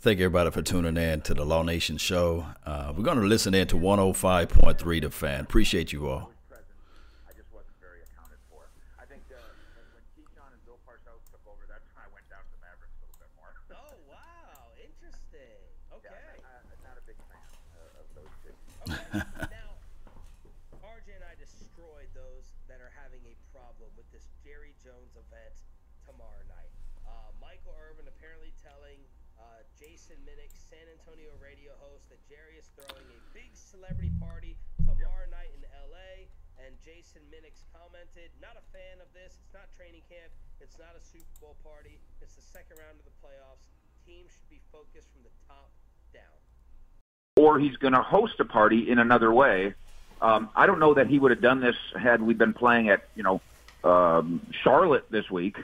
Thank you everybody for tuning in to the Law Nation show. Uh, we're going to listen in to 105.3 The Fan. Appreciate you all. It's not a Super Bowl party. It's the second round of the playoffs. Teams should be focused from the top down. Or he's going to host a party in another way. Um, I don't know that he would have done this had we been playing at you know um, Charlotte this week,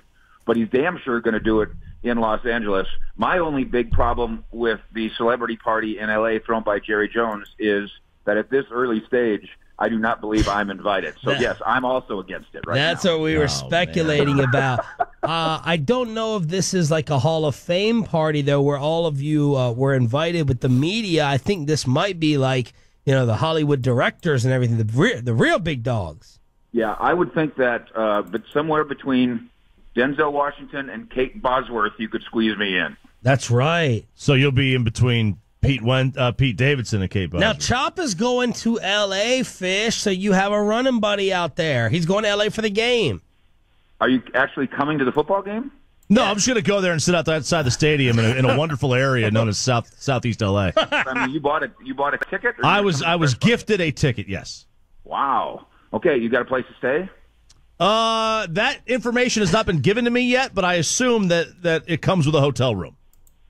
but he's damn sure going to do it in Los Angeles. My only big problem with the celebrity party in LA thrown by Jerry Jones is that at this early stage, I do not believe I'm invited. So that, yes, I'm also against it right That's now. what we were oh, speculating about. Uh, I don't know if this is like a Hall of Fame party though, where all of you uh, were invited with the media. I think this might be like you know the Hollywood directors and everything, the re- the real big dogs. Yeah, I would think that, uh, but somewhere between Denzel Washington and Kate Bosworth, you could squeeze me in. That's right. So you'll be in between Pete Went, uh, Pete Davidson and Kate Bosworth. Now Chop is going to L.A. Fish, so you have a running buddy out there. He's going to L.A. for the game. Are you actually coming to the football game? No, I'm just going to go there and sit outside the stadium in a, in a wonderful area known as South Southeast LA. I mean, you bought a you bought a ticket. I was I was gifted a ticket. Yes. Wow. Okay, you got a place to stay. Uh, that information has not been given to me yet, but I assume that that it comes with a hotel room.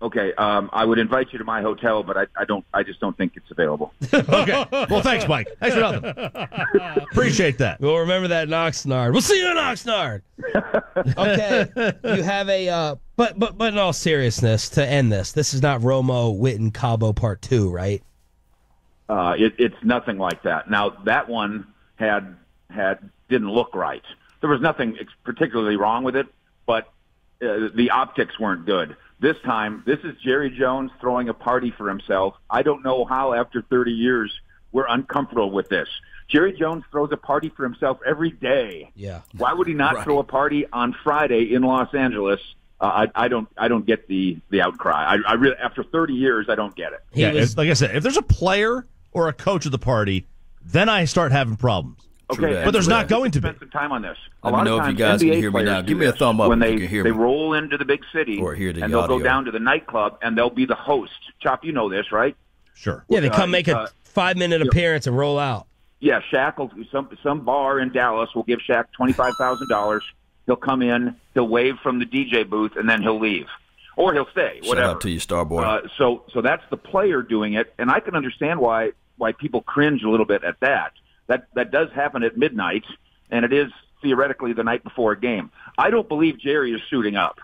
Okay, um, I would invite you to my hotel, but I, I don't. I just don't think it's available. okay. Well, thanks, Mike. Thanks for nothing. Appreciate that. We'll remember that in Oxnard. We'll see you in Oxnard. okay. You have a. Uh, but but but in all seriousness, to end this, this is not Romo Witten Cabo Part Two, right? Uh, it, it's nothing like that. Now that one had had didn't look right. There was nothing particularly wrong with it, but uh, the optics weren't good. This time, this is Jerry Jones throwing a party for himself. I don't know how after 30 years we're uncomfortable with this. Jerry Jones throws a party for himself every day. Yeah. Why would he not right. throw a party on Friday in Los Angeles? Uh, I, I don't. I don't get the the outcry. I, I really, after 30 years, I don't get it. Yeah, was, like I said, if there's a player or a coach of the party, then I start having problems. Okay, but there's not going to be. Spend some time on this. A Let me know if you guys NBA can hear me now. Give me a thumb up when they can hear they me. roll into the big city or hear the and they'll audio. go down to the nightclub and they'll be the host. Chop, you know this, right? Sure. Yeah, they come uh, make a uh, five minute appearance and roll out. Yeah, Shaq will some some bar in Dallas will give Shaq twenty five thousand dollars. He'll come in, he'll wave from the DJ booth, and then he'll leave, or he'll stay. Whatever. Shout out to you, Starboy. Uh, so so that's the player doing it, and I can understand why why people cringe a little bit at that that that does happen at midnight, and it is theoretically the night before a game. I don't believe Jerry is suiting up.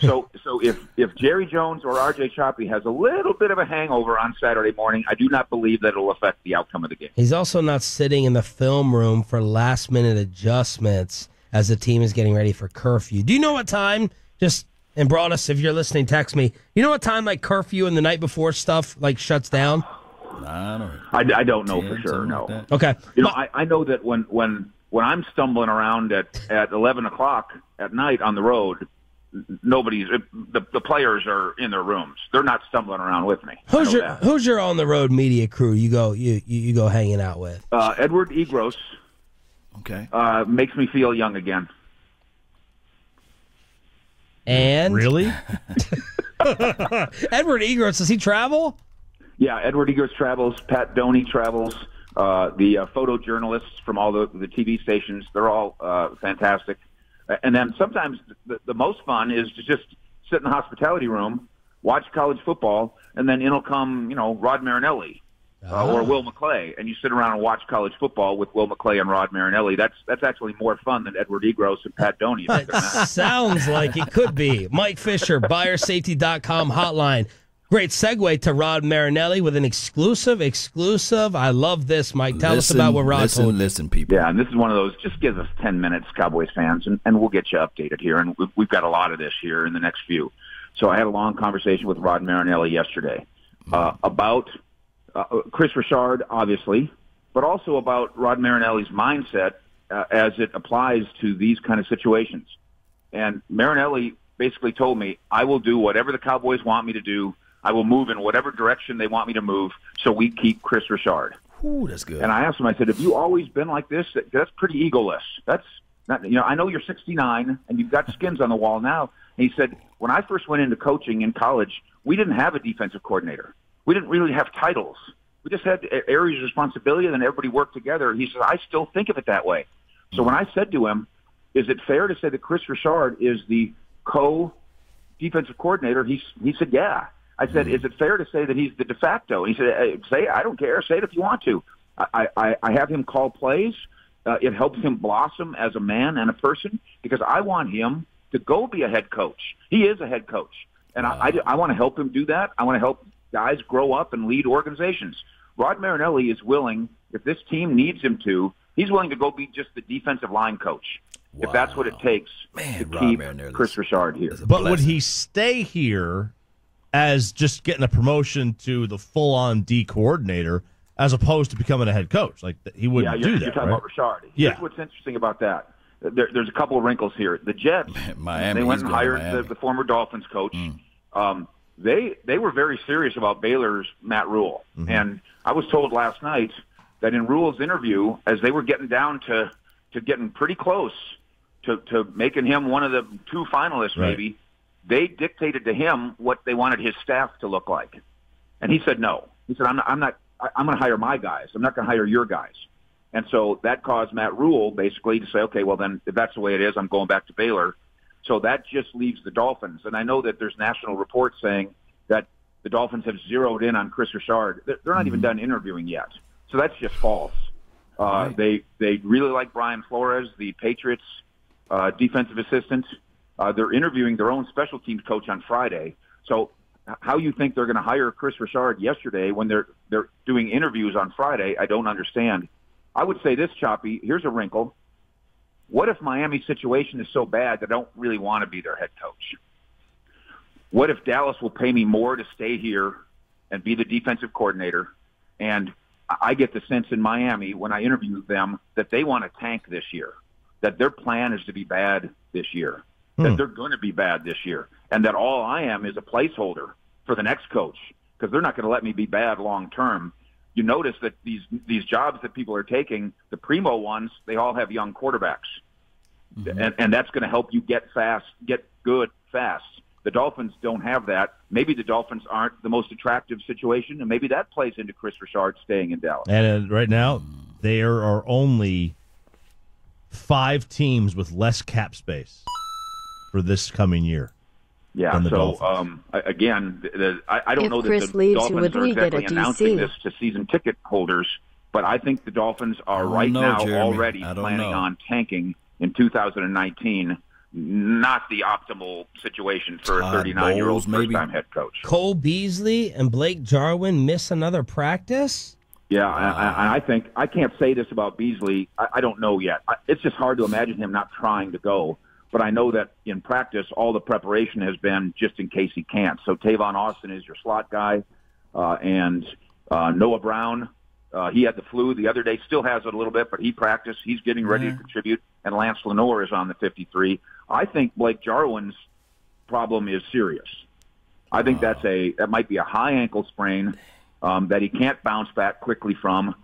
So so if if Jerry Jones or RJ Choppy has a little bit of a hangover on Saturday morning, I do not believe that it'll affect the outcome of the game. He's also not sitting in the film room for last minute adjustments as the team is getting ready for curfew. Do you know what time? Just and brought us if you're listening, text me. You know what time like curfew and the night before stuff like shuts down? I don't. I, I don't know for sure. No. Like okay. You know, I, I know that when when when I'm stumbling around at at eleven o'clock at night on the road, nobody's the the players are in their rooms. They're not stumbling around with me. Who's your that. Who's your on the road media crew? You go you you, you go hanging out with uh, Edward Egros. Okay. Uh, makes me feel young again. And really, Edward Egros does he travel? Yeah, Edward Egros travels. Pat Doney travels. Uh, the uh, photojournalists from all the, the TV stations, they're all uh, fantastic. And then sometimes the, the most fun is to just sit in the hospitality room, watch college football, and then it'll come, you know, Rod Marinelli uh, or ah. Will McClay, and you sit around and watch college football with Will McClay and Rod Marinelli. That's that's actually more fun than Edward Egros and Pat Doney. Sounds like it could be. Mike Fisher, buyersafety.com hotline. Great segue to Rod Marinelli with an exclusive. Exclusive. I love this, Mike. Tell us about what Rod listen, told you. listen, people. Yeah, and this is one of those. Just give us ten minutes, Cowboys fans, and, and we'll get you updated here. And we've, we've got a lot of this here in the next few. So I had a long conversation with Rod Marinelli yesterday uh, about uh, Kris Richard, obviously, but also about Rod Marinelli's mindset uh, as it applies to these kind of situations. And Marinelli basically told me, I will do whatever the Cowboys want me to do. I will move in whatever direction they want me to move so we keep Kris Richard. Ooh, that's good. And I asked him, I said, have you always been like this? That's pretty egoless. That's not, you know, I know you're 69 and you've got skins on the wall now. And he said, when I first went into coaching in college, we didn't have a defensive coordinator. We didn't really have titles. We just had areas of responsibility and then everybody worked together. He said, I still think of it that way. So when I said to him, is it fair to say that Kris Richard is the co defensive coordinator? He, he said, yeah. I said, is it fair to say that he's the de facto? He said, hey, say, I don't care. Say it if you want to. I, I, I have him call plays. Uh, it helps him blossom as a man and a person because I want him to go be a head coach. He is a head coach. And I, I, I want to help him do that. I want to help guys grow up and lead organizations. Rod Marinelli is willing, if this team needs him to, he's willing to go be just the defensive line coach. If that's what it takes Man, to Rod keep Marinelli's- Kris Richard here. That's a But would he stay here as just getting a promotion to the full-on D coordinator as opposed to becoming a head coach? Like he wouldn't you're, do you're talking right? about Richard. Yeah. Here's what's interesting about that. There, there's a couple of wrinkles here. The Jets, Miami, they went and hired the, Mm. the former Dolphins coach. Um, they they were very serious about Baylor's Matt Rhule, Mm-hmm. and I was told last night that in Rhule's interview, as they were getting down to to getting pretty close to to making him one of the two finalists, Right. maybe they dictated to him what they wanted his staff to look like, and he said no. He said, "I'm not. I'm not. I'm going to hire my guys. I'm not going to hire your guys." And so that caused Matt Rhule basically to say, okay, well then if that's the way it is, I'm going back to Baylor. So that just leaves the Dolphins. And I know that there's national reports saying that the Dolphins have zeroed in on Kris Richard. They're they're not even done interviewing yet. So that's just false. Uh, They they really like Brian Flores, the Patriots uh, defensive assistant. Uh, they're interviewing their own special teams coach on Friday. So how you think they're going to hire Kris Richard yesterday when they're they're doing interviews on Friday? I don't understand. I would say this, Choppy. Here's a wrinkle. What if Miami's situation is so bad that I don't really want to be their head coach? What if Dallas will pay me more to stay here and be the defensive coordinator? And I I get the sense in Miami when I interview them that they want to tank this year, that their plan is to be bad this year, that they're going to be bad this year, and that all I am is a placeholder for the next coach because they're not going to let me be bad long term. You notice that these these jobs that people are taking, the primo ones, they all have young quarterbacks and, and that's going to help you get fast, get good fast. The Dolphins don't have that. Maybe the Dolphins aren't the most attractive situation, and maybe that plays into Kris Richard staying in Dallas. And uh, right now, there are only five teams with less cap space for this coming year. Yeah. the So um, again, the, the, I, I don't If know that Chris the leaves, Dolphins would are we get a exactly announcing DC? this to season ticket holders, but I think the Dolphins are right know, now Jeremy. already planning know. on tanking in 2019. Not the optimal situation for Todd a 39 year old maybe? first time head coach. Cole Beasley and Blake Jarwin miss another practice? Yeah, I, I, I think I can't say this about Beasley. I, I don't know yet. I, it's just hard to imagine him not trying to go. But I know that in practice, all the preparation has been just in case he can't. So Tavon Austin is your slot guy, uh, and uh, Noah Brown. Uh, he had the flu the other day, still has it a little bit, but he practiced. He's getting ready to contribute. And Lance Lenoir is on the 53. I think Blake Jarwin's problem is serious. I think that's a that might be a high ankle sprain um, that he can't bounce back quickly from,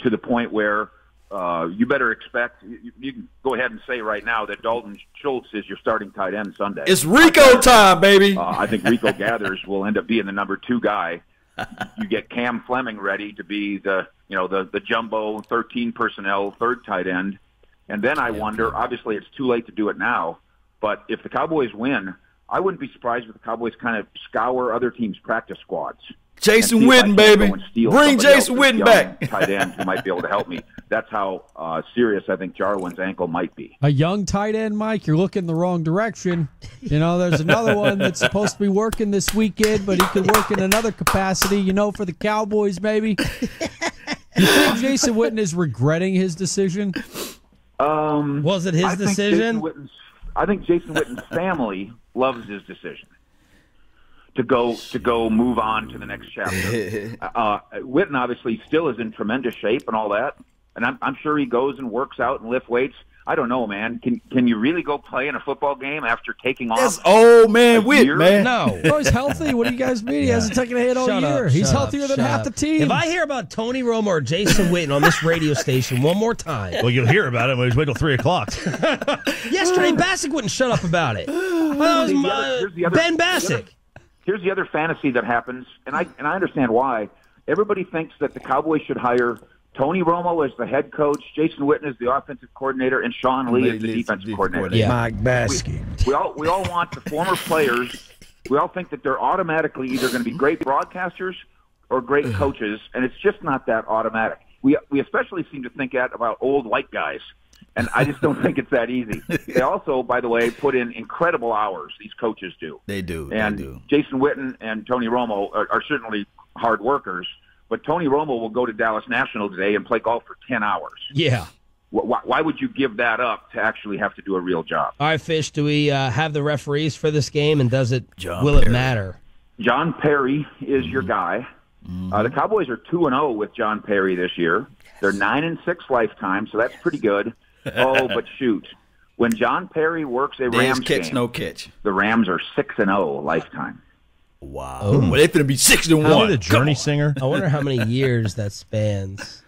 to the point where uh, you better expect. You, you can go ahead and say right now that Dalton Schultz is your starting tight end Sunday. It's Rico time, baby. Uh, I think Rico Gathers will end up being the number two guy. You get Cam Fleming ready to be the you know the the jumbo 13 personnel third tight end, and then I wonder. Obviously, it's too late to do it now, but if the Cowboys win, I wouldn't be surprised if the Cowboys kind of scour other teams' practice squads Jason and see if I Witten, baby. go and steal Bring Jason else's Witten back. tight end who might be able to help me. That's how uh, serious I think Jarwin's ankle might be. A young tight end, Mike, you're looking the wrong direction. You know, there's another one that's supposed to be working this weekend, but he could work in another capacity, you know, for the Cowboys, maybe. You think Jason Witten is regretting his decision? Um, Was it his I decision? Jason Witten's, I think Jason Witten's family loves his decision to go to go move on to the next chapter. uh, Witten obviously still is in tremendous shape and all that, and I'm, I'm sure he goes and works out and lift weights. I don't know, man. Can can you really go play in a football game after taking off? That's old man A Witt, man. No. Oh, he's healthy. What do you guys mean? He hasn't taken a hit all Shut year. up, he's healthier up, than half up. the team. If I hear about Tony Romo or Jason Witten on this radio station one more time, Well, you'll hear about it when we wait till three o'clock. yesterday Bacsik wouldn't shut up about it. Well, that was my- other- other- ben Bacsik. Here's the other fantasy that happens, and I and I understand why. Everybody thinks that the Cowboys should hire Tony Romo as the head coach, Jason Witten as the offensive coordinator, and Sean Lee as the defensive defensive coordinator. coordinator. Mike Bacsik. We all we all want the former players. We all think that they're automatically either going to be great broadcasters or great coaches, and it's just not that automatic. We we especially seem to think that about old white guys, and I just don't think it's that easy. They also, by the way, put in incredible hours. These coaches do. They do. And they do. Jason Witten and Tony Romo are, are certainly hard workers, but Tony Romo will go to Dallas National today and play golf for ten hours. Yeah. Why, why would you give that up to actually have to do a real job? All right, Fish, do we uh, have the referees for this game, and does it John will it matter? John Perry is your guy. Uh, the Cowboys are two and zero with John Perry this year. They're nine and six lifetime, so that's pretty good. Oh, but shoot, when John Perry works a There's Rams catch, game, no catch. the Rams are six and zero lifetime. Wow. Well, they finna be six to How one. the Journey on. singer? I wonder how many years that spans.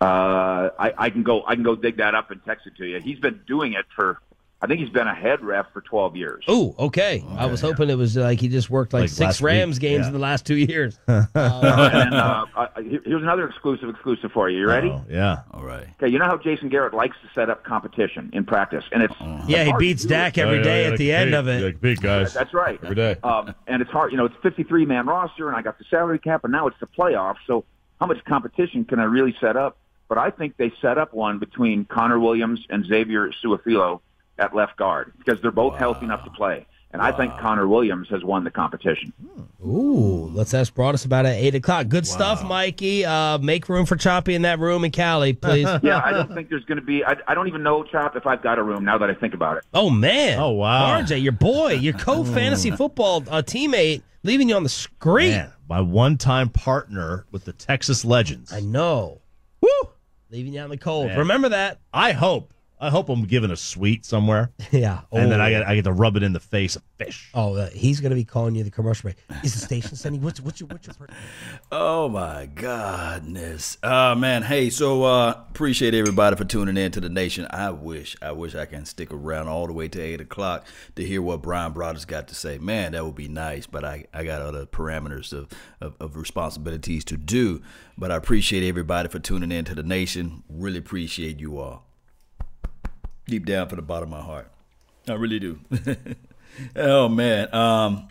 Uh, I, I can go. I can go dig that up and text it to you. He's been doing it for. I think he's been a head ref for twelve years. Oh, okay. I was hoping it was like he just worked like, Like six Rams week, games yeah. in the last two years. and uh, uh, here's another exclusive exclusive for you. You ready? Oh, yeah. All right. Okay, you know how Jason Garrett likes to set up competition in practice, and it's yeah, he hard to beats do. Dak every day at the end of it. Like big guys. That's right. Every day. Um, and it's hard, you know, it's 53 man roster, and I got the salary cap, and now it's the playoffs. So how much competition can I really set up? But I think they set up one between Connor Williams and Xavier Su'a-Filo at left guard because they're both healthy enough to play. And I think Connor Williams has won the competition. Ooh, let's ask Broaddus about it at eight o'clock. Good stuff, Mikey. Uh, make room for Choppy in that room in Cali, please. Yeah, I don't think there's going to be. I, I don't even know, Chop, if I've got a room now that I think about it. oh man. Oh, wow. RJ, your boy, your co-fantasy football uh, teammate, leaving you on the screen. Man, my one-time partner with the Texas Legends. I know. Woo! Leaving you out in the cold. Man. Remember that? I hope. I hope I'm given a suite somewhere, yeah. and then Oh. I get I get to rub it in the face of fish. Oh, uh, he's gonna be calling you the commercial break. Is the station sending? What's what's your what's your? Per- Oh my goodness. Uh man, hey, so uh appreciate everybody for tuning in to the nation. I wish, I wish I can stick around all the way to eight o'clock to hear what Brian Broaddus got to say. Man, that would be nice, but I, I got other parameters of, of, of responsibilities to do. But I appreciate everybody for tuning in to the nation. Really appreciate you all. Deep down from the bottom of my heart. I really do. oh man. Um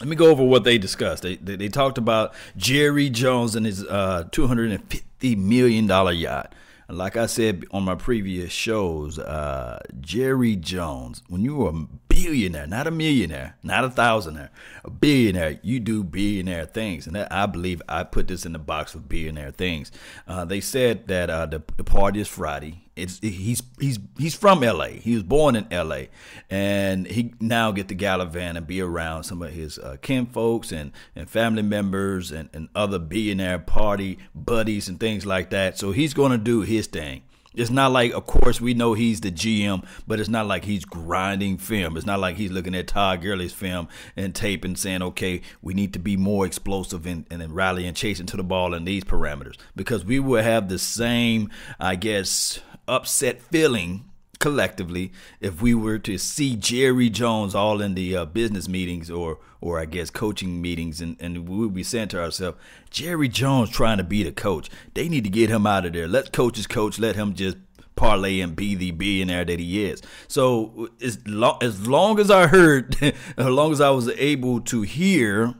let me go over what they discussed. They, they they talked about Jerry Jones and his uh, two hundred and fifty million dollar yacht. Like I said on my previous shows, uh, Jerry Jones, when you a billionaire, not a millionaire, not a thousandaire, a billionaire, you do billionaire things, and that, I believe I put this in the box of billionaire things. Uh, they said that uh, the, the party is Friday. It's he's he's he's from L.A. He was born in L.A. and he now get to Gallivant and be around some of his uh, kin folks and, and family members and, and other billionaire party buddies and things like that. So he's going to do his thing. It's not like, of course, we know he's the GM, but it's not like he's grinding film. It's not like he's looking at Todd Gurley's film and tape and saying, okay, we need to be more explosive and, rally and then rallying, chasing to the ball in these parameters. Because we will have the same, I guess, upset feeling collectively if we were to see Jerry Jones all in the uh, business meetings or or I guess coaching meetings and, and we would be saying to ourselves, Jerry Jones trying to be the coach. They need to get him out of there. Let coaches coach, let him just parlay and be the billionaire that he is. So as as, long as I heard, as long as I was able to hear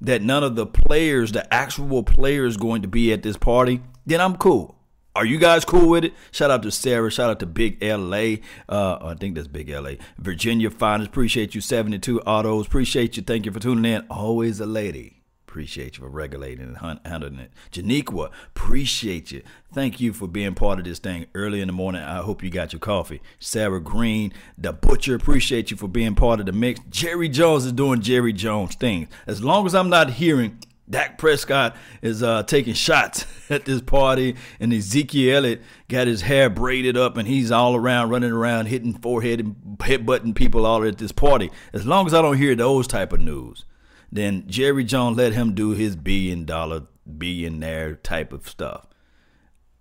that none of the players, the actual players, going to be at this party, then I'm cool. Are you guys cool with it? Shout out to Sarah. Shout out to Big LA. Uh, I think that's Big LA. Virginia Finest. Appreciate you. 72 Autos. Appreciate you. Thank you for tuning in. Always a lady. Appreciate you for regulating and handling it. Janiqua, appreciate you. Thank you for being part of this thing early in the morning. I hope you got your coffee. Sarah Green, the butcher, appreciate you for being part of the mix. Jerry Jones is doing Jerry Jones things. As long as I'm not hearing Dak Prescott is uh, taking shots at this party, and Ezekiel Elliott got his hair braided up, and he's all around, running around, hitting forehead and headbutting people all at this party. As long as I don't hear those type of news, then Jerry Jones let him do his billion dollar billionaire type of stuff.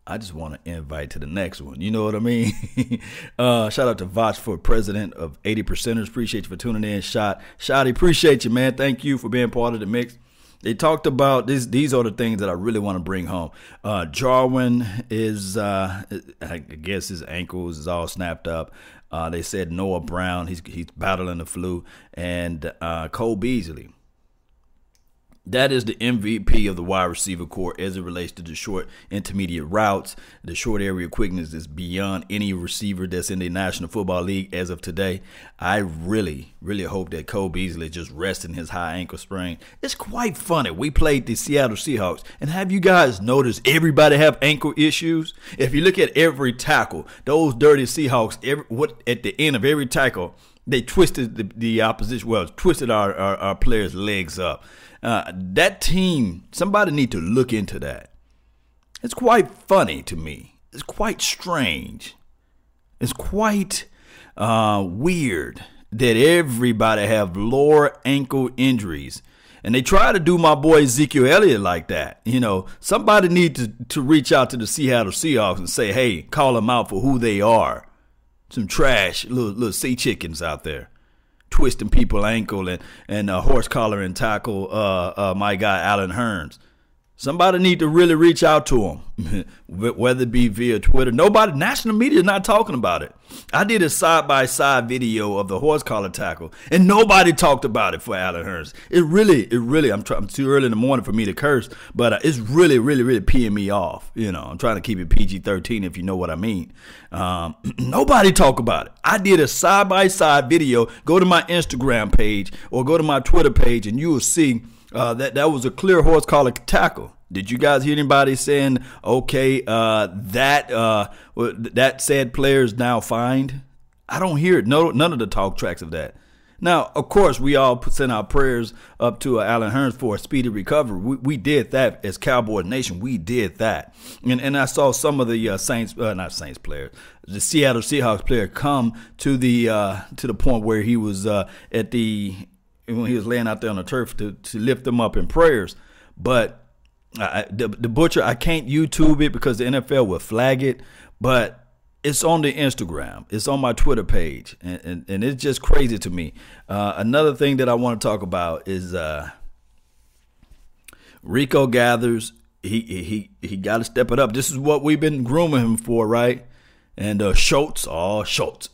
I just want to invite to the next one. You know what I mean? uh, shout out to Voch for president of 80 Percenters. Appreciate you for tuning in. Shot, Shotty, appreciate you, man. Thank you for being part of the mix. They talked about this. These are the things that I really want to bring home. Uh, Jarwin is, uh, I guess, his ankles is all snapped up. Uh, they said Noah Brown, he's he's battling the flu, and uh, Cole Beasley that is the MVP of the wide receiver corps as it relates to the short intermediate routes. The short area quickness is beyond any receiver that's in the National Football League as of today. I really, really hope that Cole Beasley just resting his high ankle sprain. It's quite funny. We played the Seattle Seahawks, and have you guys noticed everybody have ankle issues? If you look at every tackle, those dirty Seahawks, every, what at the end of every tackle, they twisted the, the opposition, well, twisted our, our, our players' legs up. Uh, that team, somebody need to look into that. It's quite funny to me. It's quite strange. It's quite uh, weird that everybody have lower ankle injuries. And they try to do my boy Ezekiel Elliott like that. You know, somebody need to, to reach out to the Seattle Seahawks and say, hey, call them out for who they are. Some trash little, little sea chickens out there twisting people ankle and and horse collar and tackle uh, uh, my guy Allen Hurns. Somebody need to really reach out to him, whether it be via Twitter. Nobody, national media is not talking about it. I did a side by side video of the horse collar tackle, and nobody talked about it for Allen Hurns. It really, it really, I'm, trying too early in the morning for me to curse, but uh, it's really, really, really peeing me off. You know, I'm trying to keep it PG 13 if you know what I mean. Um, nobody talk about it. I did a side by side video. Go to my Instagram page or go to my Twitter page, and you will see uh, that that was a clear horse collar tackle. Did you guys hear anybody saying, "Okay, uh, that uh, that said player is now fined"? I don't hear it. No, none of the talk tracks of that. Now, of course, we all send our prayers up to uh, Allen Hurns for a speedy recovery. We, we did that as Cowboy Nation. We did that, and and I saw some of the uh, Saints, uh, not Saints players, the Seattle Seahawks player come to the uh, to the point where he was uh, at the when he was laying out there on the turf to, to lift them up in prayers. But I, the, the butcher, I can't YouTube it because the NFL will flag it, but it's on the Instagram. It's on my Twitter page, and, and, and it's just crazy to me. Uh, another thing that I want to talk about is uh, Rico Gathers. He he he got to step it up. This is what we've been grooming him for, right? And uh, Schultz, oh Schultz.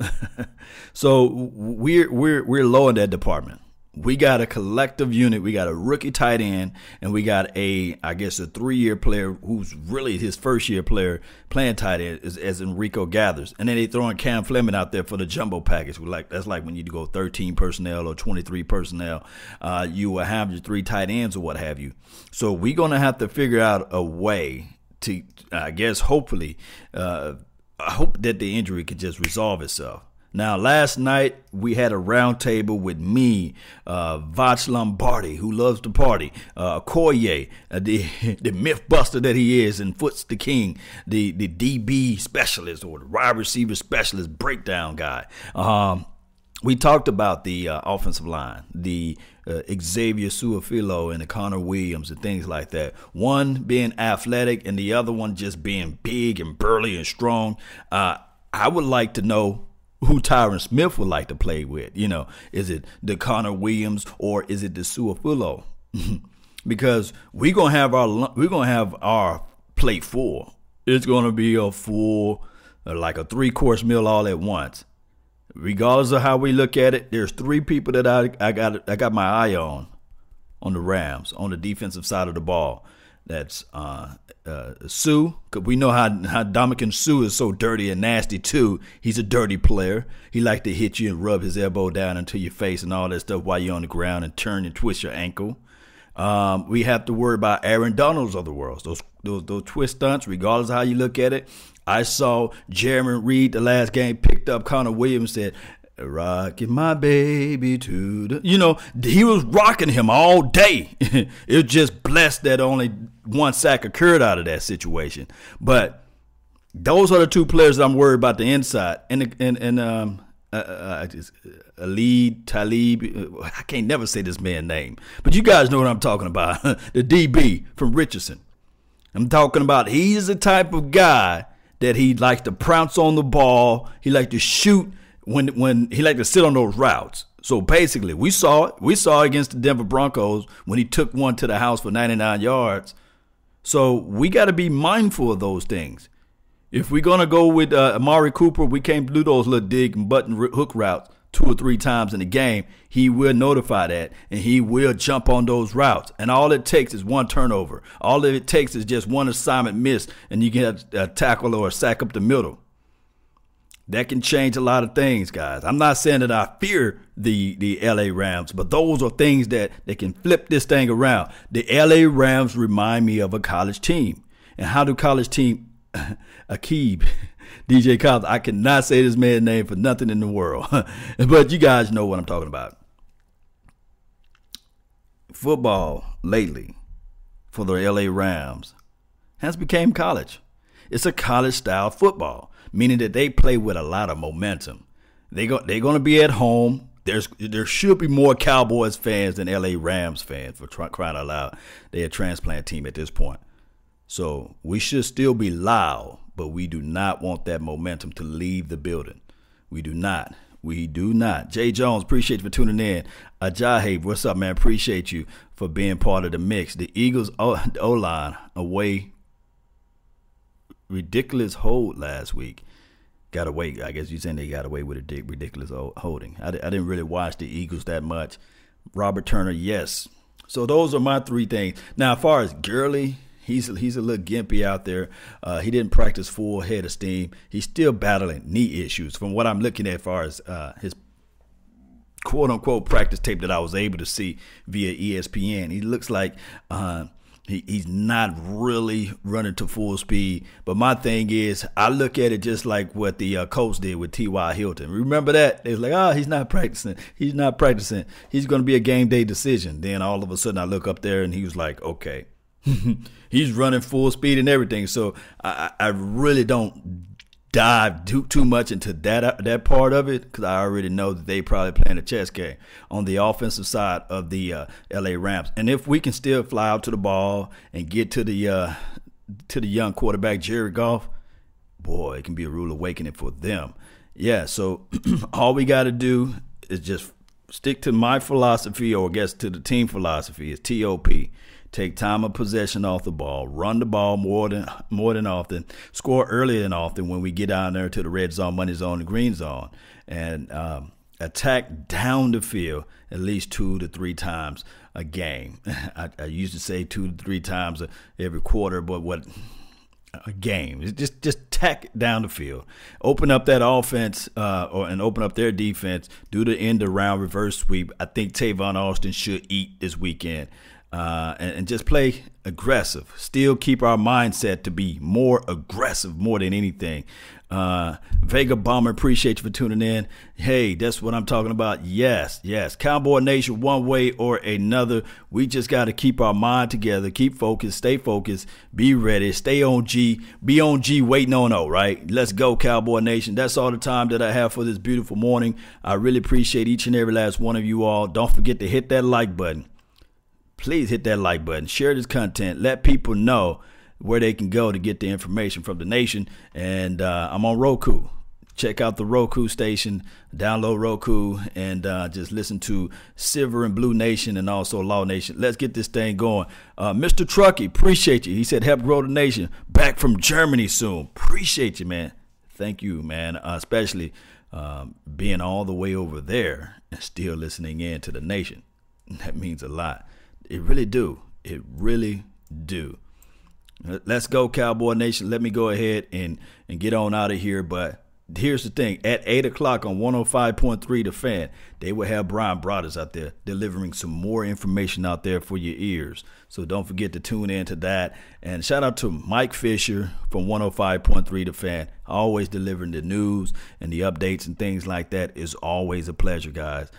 so we're we're we're low in that department we got a collective unit. We got a rookie tight end, and we got a, I guess, a three-year player who's really his first-year player playing tight end, as, as Enrico gathers. And then they throwing Cam Fleming out there for the jumbo package. We like that's like when you go 13 personnel or 23 personnel, uh, you will have your three tight ends or what have you. So we're gonna have to figure out a way to, I guess, hopefully, uh, I hope that the injury can just resolve itself. Now, last night we had a roundtable with me, uh, Voch Lombardi, who loves to party, uh, Koye, uh, the the myth buster that he is, and Foots the King, the the DB specialist or the wide receiver specialist breakdown guy. Um, we talked about the uh, offensive line, the uh, Xavier Su'a-Filo and the Connor Williams and things like that. One being athletic and the other one just being big and burly and strong. Uh, I would like to know who Tyron Smith would like to play with. You know, is it the Connor Williams or is it the Su'a-Filo? because we're gonna have our we're gonna have our plate full. It's gonna be a full, uh, like a three course meal all at once. Regardless of how we look at it, there's three people that I I got I got my eye on on the Rams on the defensive side of the ball. That's uh, uh, Suh. Cause we know how how Ndamukong Suh is so dirty and nasty too. He's a dirty player. He like to hit you and rub his elbow down into your face and all that stuff while you're on the ground and turn and twist your ankle. Um, we have to worry about Aaron Donalds of the world. Those those those twist stunts, regardless of how you look at it. I saw Jeremy Reed the last game picked up Connor Williams said, Rocking my baby to the. You know, he was rocking him all day. it just blessed that only one sack occurred out of that situation. But those are the two players that I'm worried about the inside. And, and, and um, uh, uh, uh lead Talib. Uh, I can't never say this man's name, but you guys know what I'm talking about. the DB from Richardson. I'm talking about he's the type of guy that he likes to prounce on the ball. He likes to shoot when when he liked to sit on those routes. So basically, we saw it. We saw against the Denver Broncos when he took one to the house for 99 yards. So we got to be mindful of those things. If we're gonna go with uh, Amari Cooper, we can't do those little dig and button hook routes two or three times in the game. He will notify that and he will jump on those routes. And all it takes is one turnover. All it takes is just one assignment missed, and you get a tackle or a sack up the middle. That can change a lot of things, guys. I'm not saying that I fear the the LA Rams, but those are things that that can flip this thing around. The LA Rams remind me of a college team. And how do college team Akib DJ Cobbs, I cannot say this man's name for nothing in the world. but you guys know what I'm talking about. Football lately for the LA Rams has become college. It's a college style football meaning that they play with a lot of momentum. They go, they're going to be at home. There's there should be more Cowboys fans than LA Rams fans for try, crying out loud. They're a transplant team at this point. So we should still be loud, but we do not want that momentum to leave the building. We do not. We do not. Jay Jones, appreciate you for tuning in. Ajahay, what's up, man? Appreciate you for being part of the mix. The Eagles O line away ridiculous hold last week. Got away. I guess you're saying they got away with a ridiculous holding. I, I didn't really watch the Eagles that much. Robert Turner, yes. So those are my three things. Now, as far as Gurley, he's he's a little gimpy out there. Uh, he didn't practice full head of steam. He's still battling knee issues. From what I'm looking at, as far as uh, his quote unquote practice tape that I was able to see via ESPN, he looks like. Uh, he, he's not really running to full speed. But my thing is, I look at it just like what the uh, coach did with T.Y. Hilton. Remember that? They like, oh, he's not practicing. He's not practicing. He's going to be a game day decision. Then all of a sudden I look up there and he was like, okay. he's running full speed and everything. So I, I really don't dive too too much into that that part of it because I already know that they probably playing a chess game on the offensive side of the uh, L.A. Rams. And if we can still fly out to the ball and get to the uh, to the young quarterback Jerry Goff, boy, it can be a rude awakening for them. Yeah, so all we got to do is just stick to my philosophy, or I guess to the team philosophy, is TOP take time of possession off the ball, run the ball more than more than often, score earlier than often when we get down there to the red zone, money zone, the green zone, and um, attack down the field at least two to three times a game. I, I used to say two to three times every quarter, but what a game. Just just tack down the field, open up that offense, uh, or and open up their defense. Do the end around reverse sweep. I think Tavon Austin should eat this weekend uh, and, and, just play aggressive. Still keep our mindset to be more aggressive more than anything. Uh, Vega Bomber, appreciate you for tuning in. Hey, that's what I'm talking about. Yes, yes. Cowboy Nation, one way or another. We just got to keep our mind together, keep focused, stay focused, be ready, stay on G, be on G, waiting on O, right? Let's go, Cowboy Nation. That's all the time that I have for this beautiful morning. I really appreciate each and every last one of you all. Don't forget to hit that like button please hit that like button, share this content, let people know where they can go to get the information from the nation. And uh, I'm on Roku. Check out the Roku station, download Roku, and uh, just listen to Silver and Blue Nation and also Law Nation. Let's get this thing going. Uh, Mr. Truckee, appreciate you. He said, help grow the nation. Back from Germany soon. Appreciate you, man. Thank you, man. Uh, especially um, being all the way over there and still listening in to the nation. That means a lot It really do. It really do. Let's go, Cowboy Nation. Let me go ahead and, and get on out of here. But here's the thing at 8 o'clock on 105.3 The Fan, they will have Brian Broaddus out there delivering some more information out there for your ears. So don't forget to tune in to that. And shout out to Mike Fisher from 105.3 The Fan, always delivering the news and the updates and things like that. is always a pleasure, guys.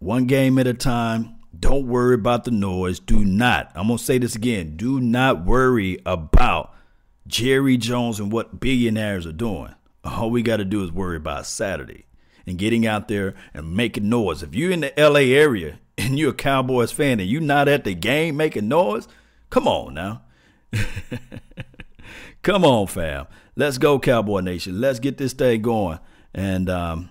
One game at a time don't worry about the noise. Do not, I'm going to say this again, do not worry about Jerry Jones and what billionaires are doing. All we got to do is worry about Saturday and getting out there and making noise. If you're in the LA area and you're a Cowboys fan and you're not at the game making noise, come on now. come on, fam. Let's go, Cowboy Nation. Let's get this thing going. And um,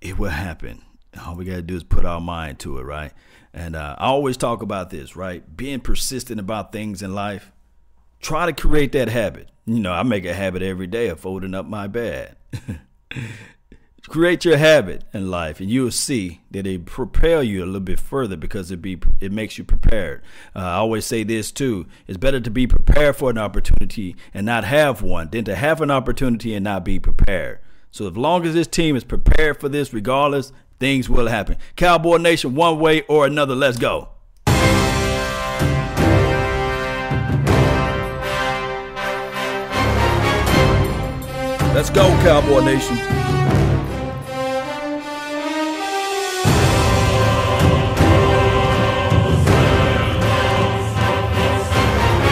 it will happen. All we got to do is put our mind to it, right? And uh, I always talk about this, right? Being persistent about things in life. Try to create that habit. You know, I make a habit every day of folding up my bed. create your habit in life, and you'll see that it propel you a little bit further because it be it makes you prepared. Uh, I always say this too: it's better to be prepared for an opportunity and not have one than to have an opportunity and not be prepared. So as long as this team is prepared for this, regardless, things will happen. Cowboy Nation, one way or another, let's go. Let's go, Cowboy Nation.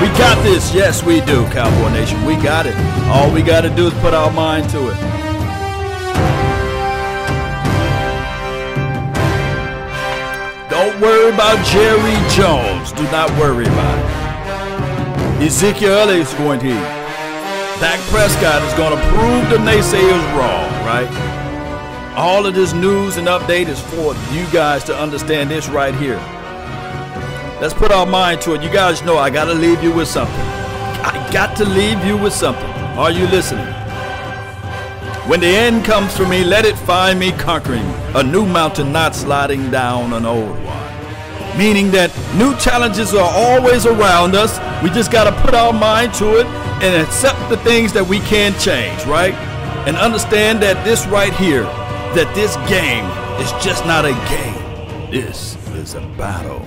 We got this. Yes, we do, Cowboy Nation. We got it. All we got to do is put our mind to it. Don't worry about Jerry Jones. Do not worry about it. Ezekiel Elliott is going to. Dak Prescott is going to prove the naysayers wrong, right? All of this news and update is for you guys to understand this right here. Let's put our mind to it. You guys know I got to leave you with something. I got to leave you with something. Are you listening? When the end comes for me, let it find me conquering a new mountain, not sliding down an old one. Meaning that new challenges are always around us. We just got to put our mind to it and accept the things that we can change, right? And understand that this right here, that this game is just not a game. This is a battle.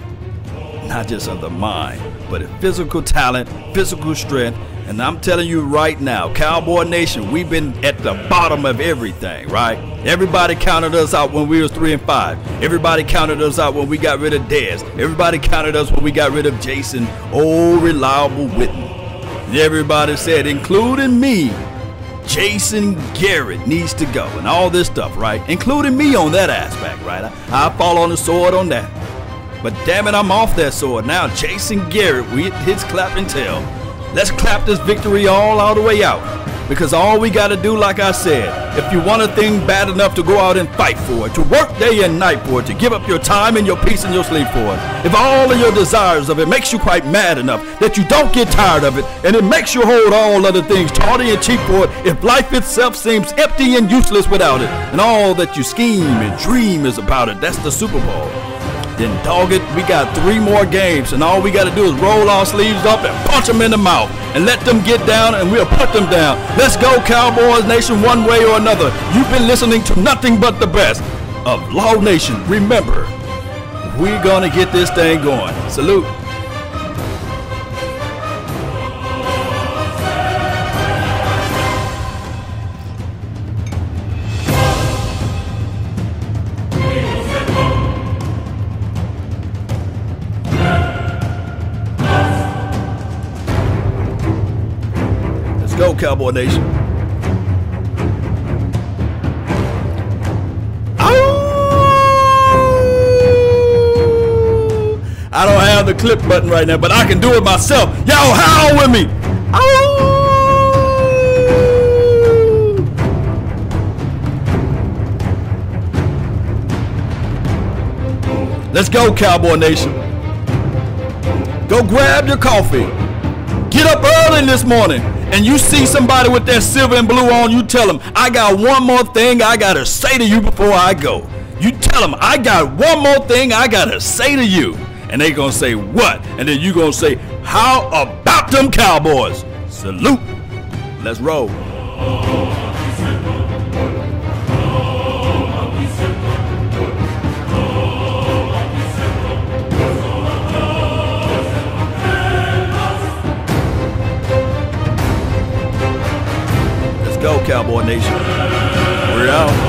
Not just of the mind, but a physical talent, physical strength, and I'm telling you right now, Cowboy Nation, we've been at the bottom of everything, right? Everybody counted us out when we was three and five. Everybody counted us out when we got rid of Dez. Everybody counted us when we got rid of Jason, old reliable Witten. And everybody said, including me, Jason Garrett needs to go, and all this stuff, right? Including me on that aspect, right? I, I fall on the sword on that. But damn it, I'm off that sword now. Jason Garrett, we his clapping tail. Let's clap this victory all all the way out. Because all we got to do, like I said, if you want a thing bad enough to go out and fight for it, to work day and night for it, to give up your time and your peace and your sleep for it, if all of your desires of it makes you quite mad enough that you don't get tired of it, and it makes you hold all other things tawny and cheap for it, if life itself seems empty and useless without it, and all that you scheme and dream is about it, that's the Super Bowl then dog it, we got three more games, and all we got to do is roll our sleeves up and punch them in the mouth and let them get down, and we'll put them down. Let's go, Cowboys Nation, one way or another. You've been listening to nothing but the best of Law Nation. Remember, we're to get this thing going. Salute. Cowboy Nation. Oh! I don't have the clip button right now, but I can do it myself. Y'all howl with me. Oh! Let's go, Cowboy Nation. Go grab your coffee. Get up early this morning and you see somebody with that silver and blue on, you tell them, I got one more thing I got to say to you before I go. You tell them, I got one more thing I got to say to you. and they gonna say what? And then you gonna say, how about them Cowboys? Salute. Let's roll. go, Cowboy Nation. We're out.